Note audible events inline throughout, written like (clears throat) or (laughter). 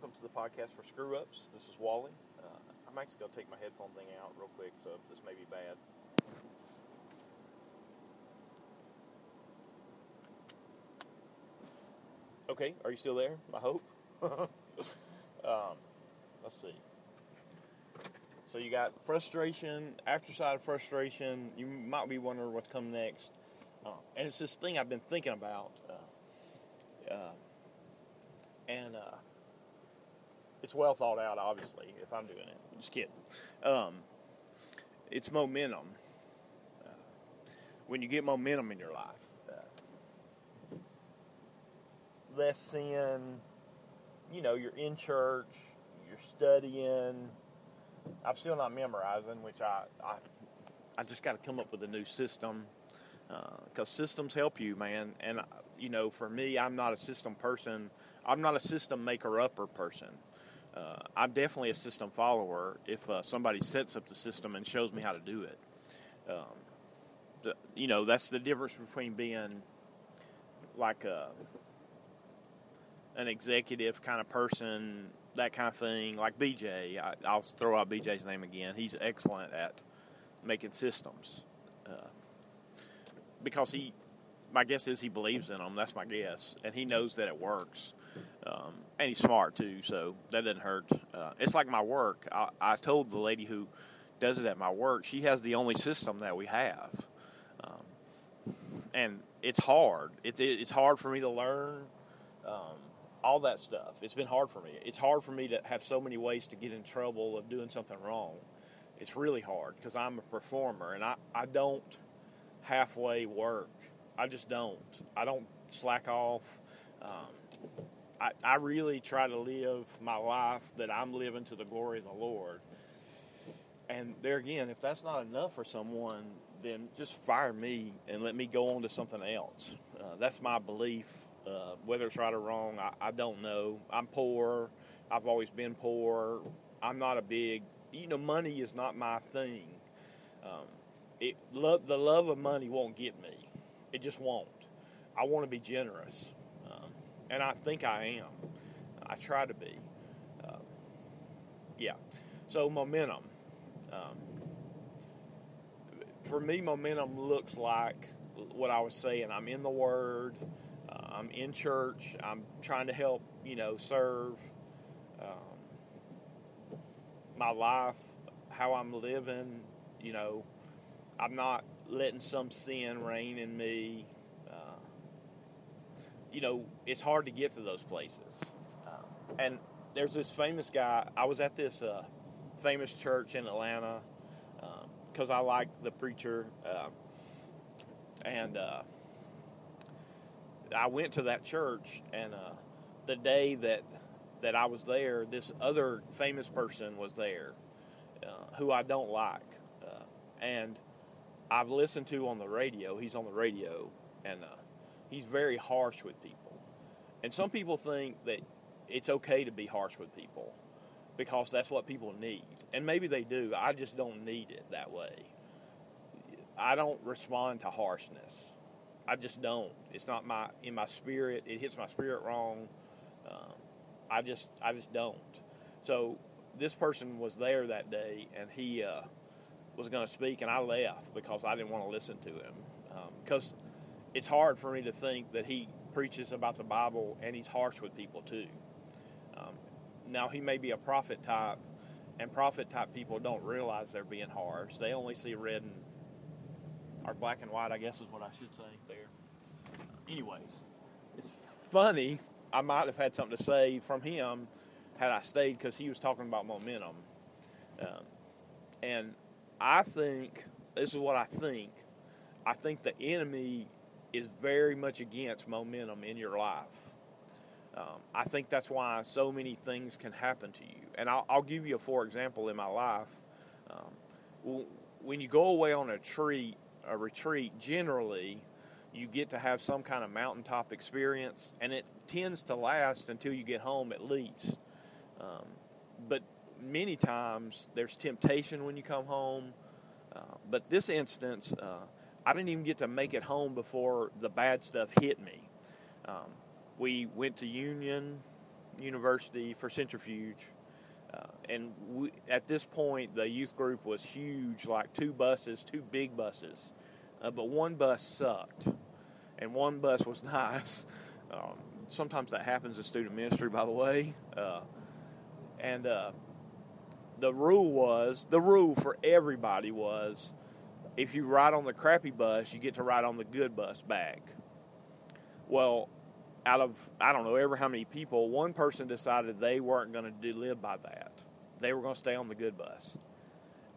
welcome to the podcast for Screw Ups. This is Wally. Uh, I'm actually going to take my headphone thing out real quick, so this may be bad. Okay, are you still there? I hope. (laughs) um, let's see. So you got frustration, after side of frustration. You might be wondering what's coming next, uh, and it's this thing I've been thinking about. Uh, uh, and uh, it's well thought out, obviously, if I'm doing it. Just kidding. Um, it's momentum. When you get momentum in your life, uh, less sin, you know, you're in church, you're studying. I'm still not memorizing, which I, I, I just got to come up with a new system because uh, systems help you, man. And you know, for me, I'm not a system person. I'm not a system maker upper person. Uh, I'm definitely a system follower if uh, somebody sets up the system and shows me how to do it. Um, the, you know, that's the difference between being like a, an executive kind of person, that kind of thing, like BJ. I, I'll throw out BJ's name again. He's excellent at making systems uh, because he my guess is he believes in them. That's my guess, and he knows that it works. Um, and he's smart too, so that doesn't hurt. Uh, it's like my work. I, I, told the lady who does it at my work, she has the only system that we have, um, and it's hard. It, it, it's hard for me to learn um, all that stuff. It's been hard for me. It's hard for me to have so many ways to get in trouble of doing something wrong. It's really hard because I'm a performer and I, I don't halfway work. I just don't. I don't slack off. Um, I, I really try to live my life that I'm living to the glory of the Lord. And there again, if that's not enough for someone, then just fire me and let me go on to something else. Uh, that's my belief. Uh, whether it's right or wrong, I, I don't know. I'm poor. I've always been poor. I'm not a big, you know, money is not my thing. Um, it love the love of money won't get me. It just won't. I want to be generous, and I think I am. I try to be. Uh, yeah. So momentum. Um, for me, momentum looks like what I was saying. I'm in the Word. Uh, I'm in church. I'm trying to help. You know, serve. Um, my life, how I'm living. You know, I'm not letting some sin reign in me. Uh, you know, it's hard to get to those places. Uh, and there's this famous guy. I was at this uh, famous church in Atlanta because um, I like the preacher, um, and uh, I went to that church. And uh, the day that that I was there, this other famous person was there, uh, who I don't like, and I've listened to on the radio. He's on the radio, and uh, he's very harsh with people. And some people think that it's okay to be harsh with people because that's what people need. And maybe they do. I just don't need it that way. I don't respond to harshness. I just don't. It's not my in my spirit. It hits my spirit wrong. Um, I just I just don't. So this person was there that day, and he uh, was going to speak, and I left because I didn't want to listen to him. Because um, it's hard for me to think that he preaches about the Bible and he's harsh with people too. Um, now, he may be a prophet type, and prophet type people don't realize they're being harsh. They only see red and or black and white, I guess is what I should say there. Anyways, it's funny. I might have had something to say from him had I stayed because he was talking about momentum. Um, and I think this is what I think. I think the enemy is very much against momentum in your life. Um, I think that's why so many things can happen to you. And I'll, I'll give you a for example in my life. Um, when you go away on a retreat, a retreat, generally you get to have some kind of mountaintop experience, and it tends to last until you get home at least. Um, but many times there's temptation when you come home. Uh, but this instance, uh, I didn't even get to make it home before the bad stuff hit me. Um, we went to Union, University for Centrifuge. Uh, and we, at this point, the youth group was huge, like two buses, two big buses. Uh, but one bus sucked, and one bus was (laughs) nice. Um, sometimes that happens in student ministry, by the way. Uh, and uh, the rule was the rule for everybody was if you ride on the crappy bus, you get to ride on the good bus back. Well, out of I don't know ever how many people, one person decided they weren't going to live by that. They were going to stay on the good bus,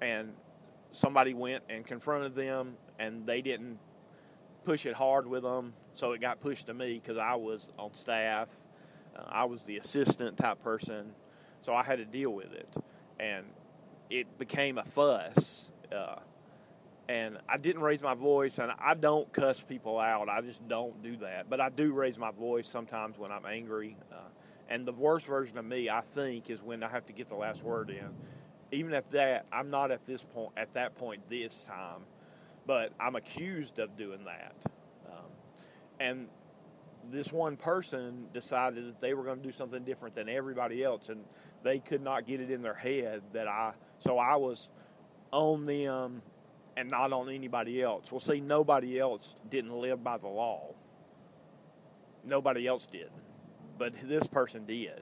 and somebody went and confronted them, and they didn't push it hard with them, so it got pushed to me because I was on staff. Uh, I was the assistant type person, so I had to deal with it, and it became a fuss. Uh, and I didn't raise my voice, and I don't cuss people out. I just don't do that. But I do raise my voice sometimes when I'm angry. Uh, and the worst version of me, I think, is when I have to get the last word in. Even at that, I'm not at this point. At that point, this time, but I'm accused of doing that. Um, and this one person decided that they were going to do something different than everybody else, and they could not get it in their head that I. So I was on them and not on anybody else. Well, see, nobody else didn't live by the law. Nobody else did, but this person did.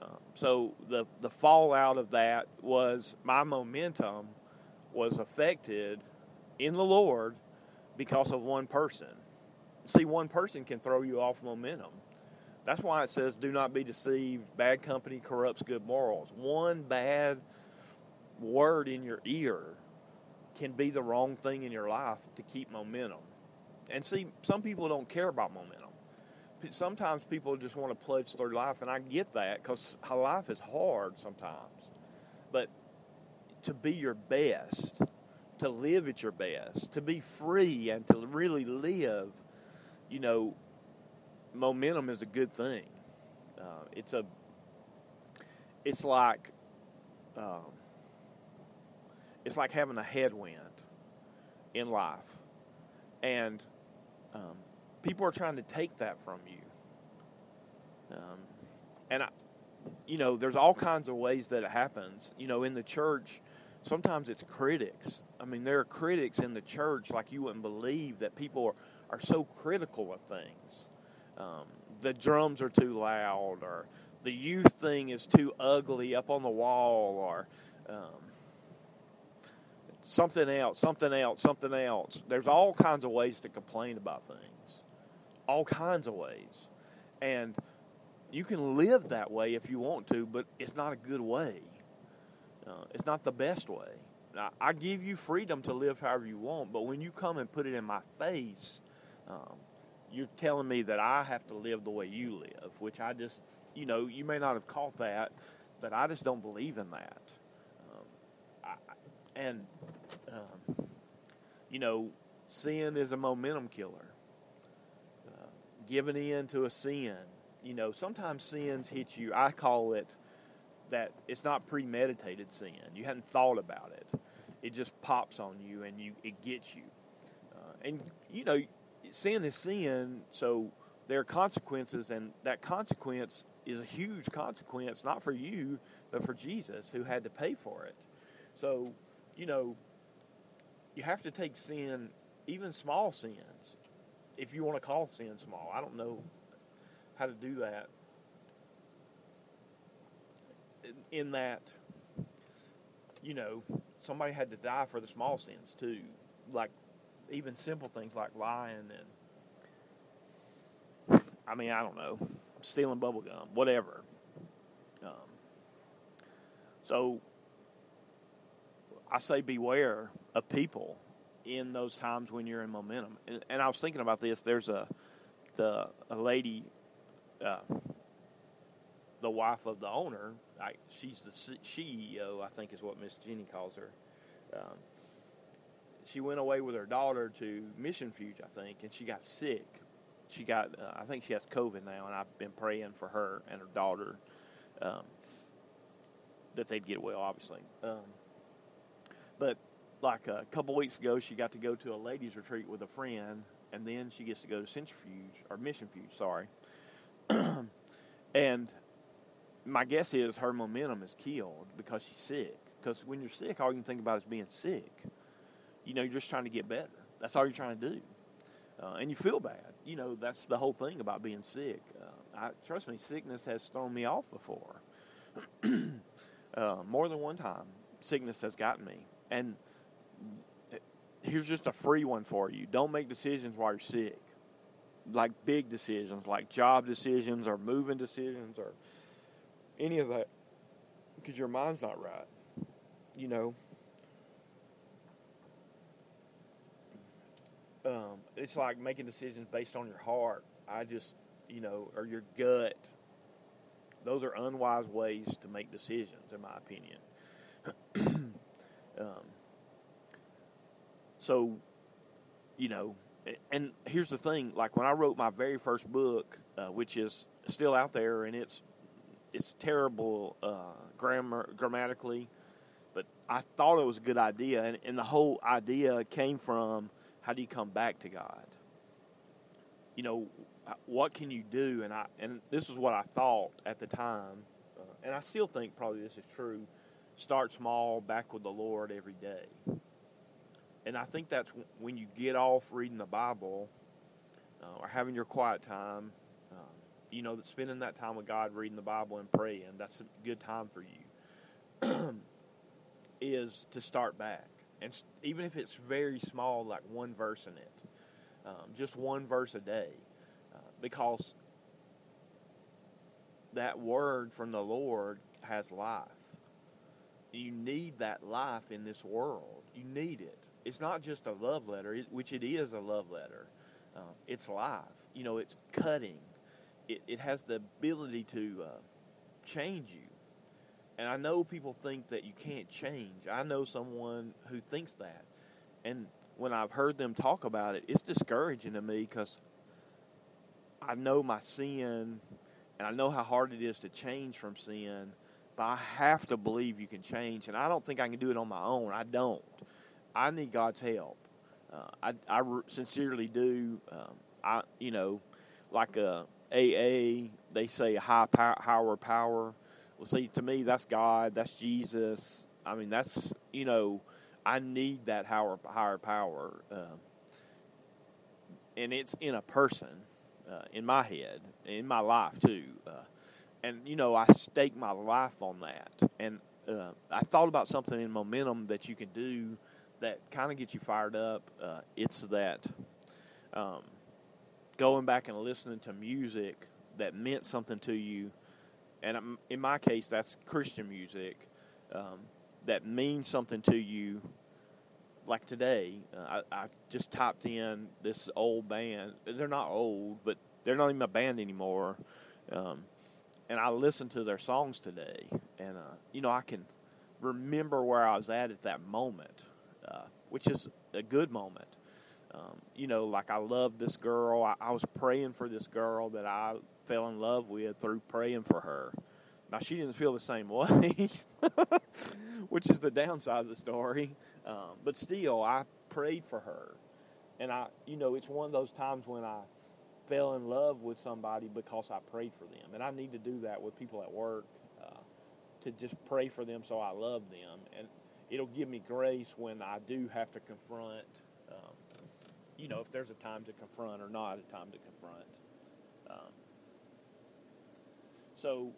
Um, so the the fallout of that was my momentum was affected in the Lord because of one person. See, one person can throw you off momentum. That's why it says, "Do not be deceived. Bad company corrupts good morals." One bad word in your ear can be the wrong thing in your life to keep momentum. And see, some people don't care about momentum. Sometimes people just want to pledge their life, and I get that because life is hard sometimes. But to be your best, to live at your best, to be free, and to really live, you know, momentum is a good thing. Uh, it's a, it's like, um, it's like having a headwind in life, and um, people are trying to take that from you. Um, and I, you know, there's all kinds of ways that it happens. You know, in the church, sometimes it's critics. I mean, there are critics in the church like you wouldn't believe that people are, are so critical of things. Um, the drums are too loud, or the youth thing is too ugly up on the wall, or um, something else, something else, something else. There's all kinds of ways to complain about things, all kinds of ways. And you can live that way if you want to, but it's not a good way. Uh, it's not the best way. Now, I give you freedom to live however you want, but when you come and put it in my face, um, you're telling me that I have to live the way you live, which I just, you know, you may not have caught that, but I just don't believe in that. Um, I, and um, you know, sin is a momentum killer. Uh, giving in to a sin, you know, sometimes sins hit you. I call it that it's not premeditated sin. You hadn't thought about it. It just pops on you and you it gets you. Uh, and you know, sin is sin, so there are consequences, and that consequence is a huge consequence, not for you, but for Jesus, who had to pay for it. So, you know, you have to take sin, even small sins, if you want to call sin small. I don't know how to do that. In that, you know, somebody had to die for the small sins too, like even simple things like lying and, I mean, I don't know, stealing bubble gum, whatever. Um, so I say beware of people in those times when you're in momentum. And, and I was thinking about this. There's a the a lady, uh, the wife of the owner. I, she's the CEO, I think, is what Miss Jenny calls her. Um, she went away with her daughter to Mission Fuge, I think, and she got sick. She got, uh, I think she has COVID now, and I've been praying for her and her daughter um, that they'd get well, obviously. Um, but like a couple weeks ago, she got to go to a ladies' retreat with a friend, and then she gets to go to Centrifuge or Missionfuge, sorry. (clears throat) and my guess is her momentum is killed because she's sick. Because when you're sick, all you can think about is being sick. You know, you're just trying to get better. That's all you're trying to do, uh, and you feel bad. You know, that's the whole thing about being sick. Uh, I, trust me, sickness has thrown me off before. (clears throat) uh, more than one time, sickness has gotten me, and here's just a free one for you. Don't make decisions while you're sick. Like big decisions, like job decisions or moving decisions or any of that, because your mind's not right. You know, um, it's like making decisions based on your heart. I just, you know, or your gut. Those are unwise ways to make decisions, in my opinion. (clears throat) um, so, you know, and here's the thing: like when I wrote my very first book, uh, which is still out there, and it's it's terrible uh, grammar grammatically, but I thought it was a good idea, and, and the whole idea came from how do you come back to God? You know, what can you do? And I and this is what I thought at the time, uh, and I still think probably this is true. Start small, back with the Lord every day and I think that's when you get off reading the Bible uh, or having your quiet time. Um, you know, that spending that time with God, reading the Bible and praying, that's a good time for you. (clears throat) is to start back, and even if it's very small, like one verse in it, um, just one verse a day, uh, because that word from the Lord has life. You need that life in this world. You need it it's not just a love letter, which it is a love letter. Uh, it's live. You know, it's cutting. It, it has the ability to uh, change you. And I know people think that you can't change. I know someone who thinks that. And when I've heard them talk about it, it's discouraging to me because I know my sin and I know how hard it is to change from sin, but I have to believe you can change. And I don't think I can do it on my own. I don't. I need God's help. Uh, I, I sincerely do. Um, I you know, like a AA, they say high power, higher power. Well, see, to me, that's God. That's Jesus. I mean, that's you know, I need that higher higher power, uh, and it's in a person, uh, in my head, in my life too. Uh, and you know, I stake my life on that. And uh, I thought about something in momentum that you can do that kind of gets you fired up. Uh, it's that um, going back and listening to music that meant something to you, and in my case, that's Christian music um, that means something to you. Like today, uh, I, I just typed in this old band. They're not old, but they're not even a band anymore. Um, and I listened to their songs today, and uh, you know I can remember where I was at at that moment uh, which is a good moment. Um, you know, like I love this girl. I, I, was praying for this girl that I fell in love with through praying for her. Now she didn't feel the same (laughs) way, which is the downside of the story. Um, but still, I prayed for her, and I, you know, it's one of those times when I fell in love with somebody because I prayed for them, and I need to do that with people at work. Uh, to just pray for them so I love them, it'll give me grace when I do have to confront, um, you know, if there's a time to confront or not a time to confront. Um, so,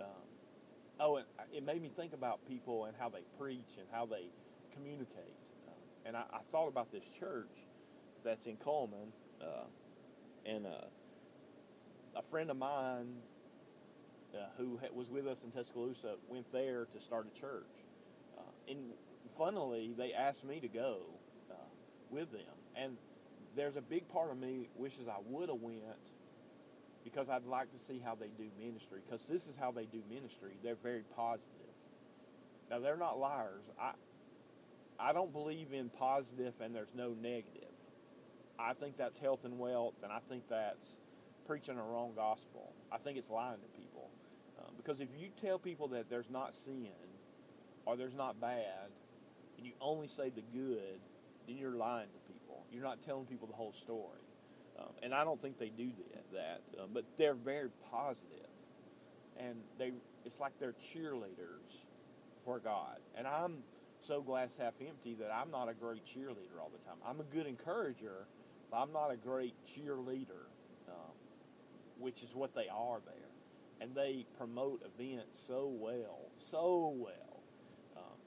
um, oh, and it made me think about people and how they preach and how they communicate. Uh, and I, I, thought about this church that's in Coleman, uh, and uh, a friend of mine uh, who was with us in Tuscaloosa went there to start a church and funnily, they asked me to go uh, with them. And there's a big part of me wishes I would have went because I'd like to see how they do ministry. Because this is how they do ministry. They're very positive. Now they're not liars. I I don't believe in positive and there's no negative. I think that's health and wealth, and I think that's preaching a wrong gospel. I think it's lying to people. Uh, because if you tell people that there's not sin or there's not bad, and you only say the good, then you're lying to people. You're not telling people the whole story. Um, and I don't think they do that, that uh, but they're very positive. and they it's like they're cheerleaders for God. And I'm so glass half empty that I'm not a great cheerleader all the time. I'm a good encourager, but I'm not a great cheerleader, um, which is what they are there. And they promote events so well, so well.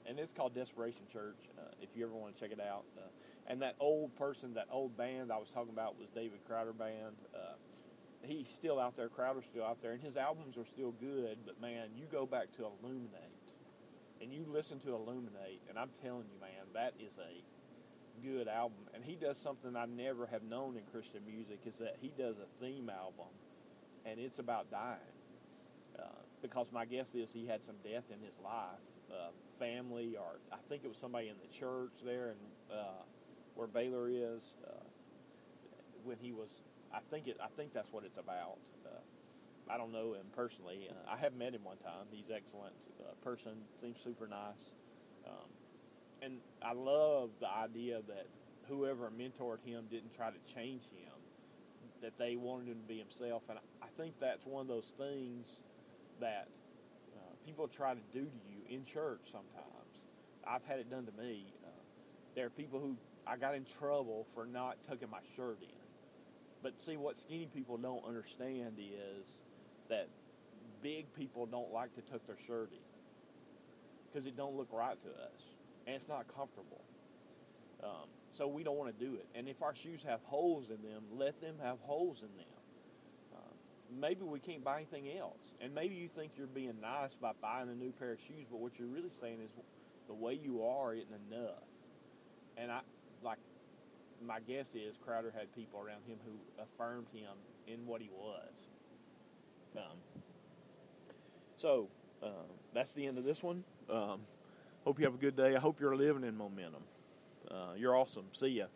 And it's called Desperation Church. Uh, if you ever want to check it out. Uh, and that old person, that old band I was talking about was David Crowder Band. Uh, he's still out there. Crowder's still out there, and his albums are still good. But man, you go back to Illuminate, and you listen to Illuminate, and I'm telling you, man, that is a good album. And he does something I never have known in Christian music is that he does a theme album, and it's about dying. Uh, because my guess is he had some death in his life, uh, family, or I think it was somebody in the church there, and uh, where Baylor is, uh, when he was I think it. I think that's what it's about. Uh, I don't know him personally. I have met him one time. He's excellent uh, person. Seems super nice. Um, and I love the idea that whoever mentored him didn't try to change him. That they wanted him to be himself. And I think that's one of those things that uh, people try to do to you in church sometimes. I've had it done to me. Uh, there are people who I got in trouble for not tucking my shirt in but see, what skinny people don't understand is that big people don't like to tuck their shirt in because it don't look right to us and it's not comfortable. Um, so we don't want to do it. And if our shoes have holes in them, let them have holes in them. Maybe we can't buy anything else. And maybe you think you're being nice by buying a new pair of shoes, but what you're really saying is the way you are isn't enough. And I like my guess is Crowder had people around him who affirmed him in what he was. Um, so uh, that's the end of this one. Um, hope you have a good day. I hope you're living in momentum. Uh, you're awesome. See ya.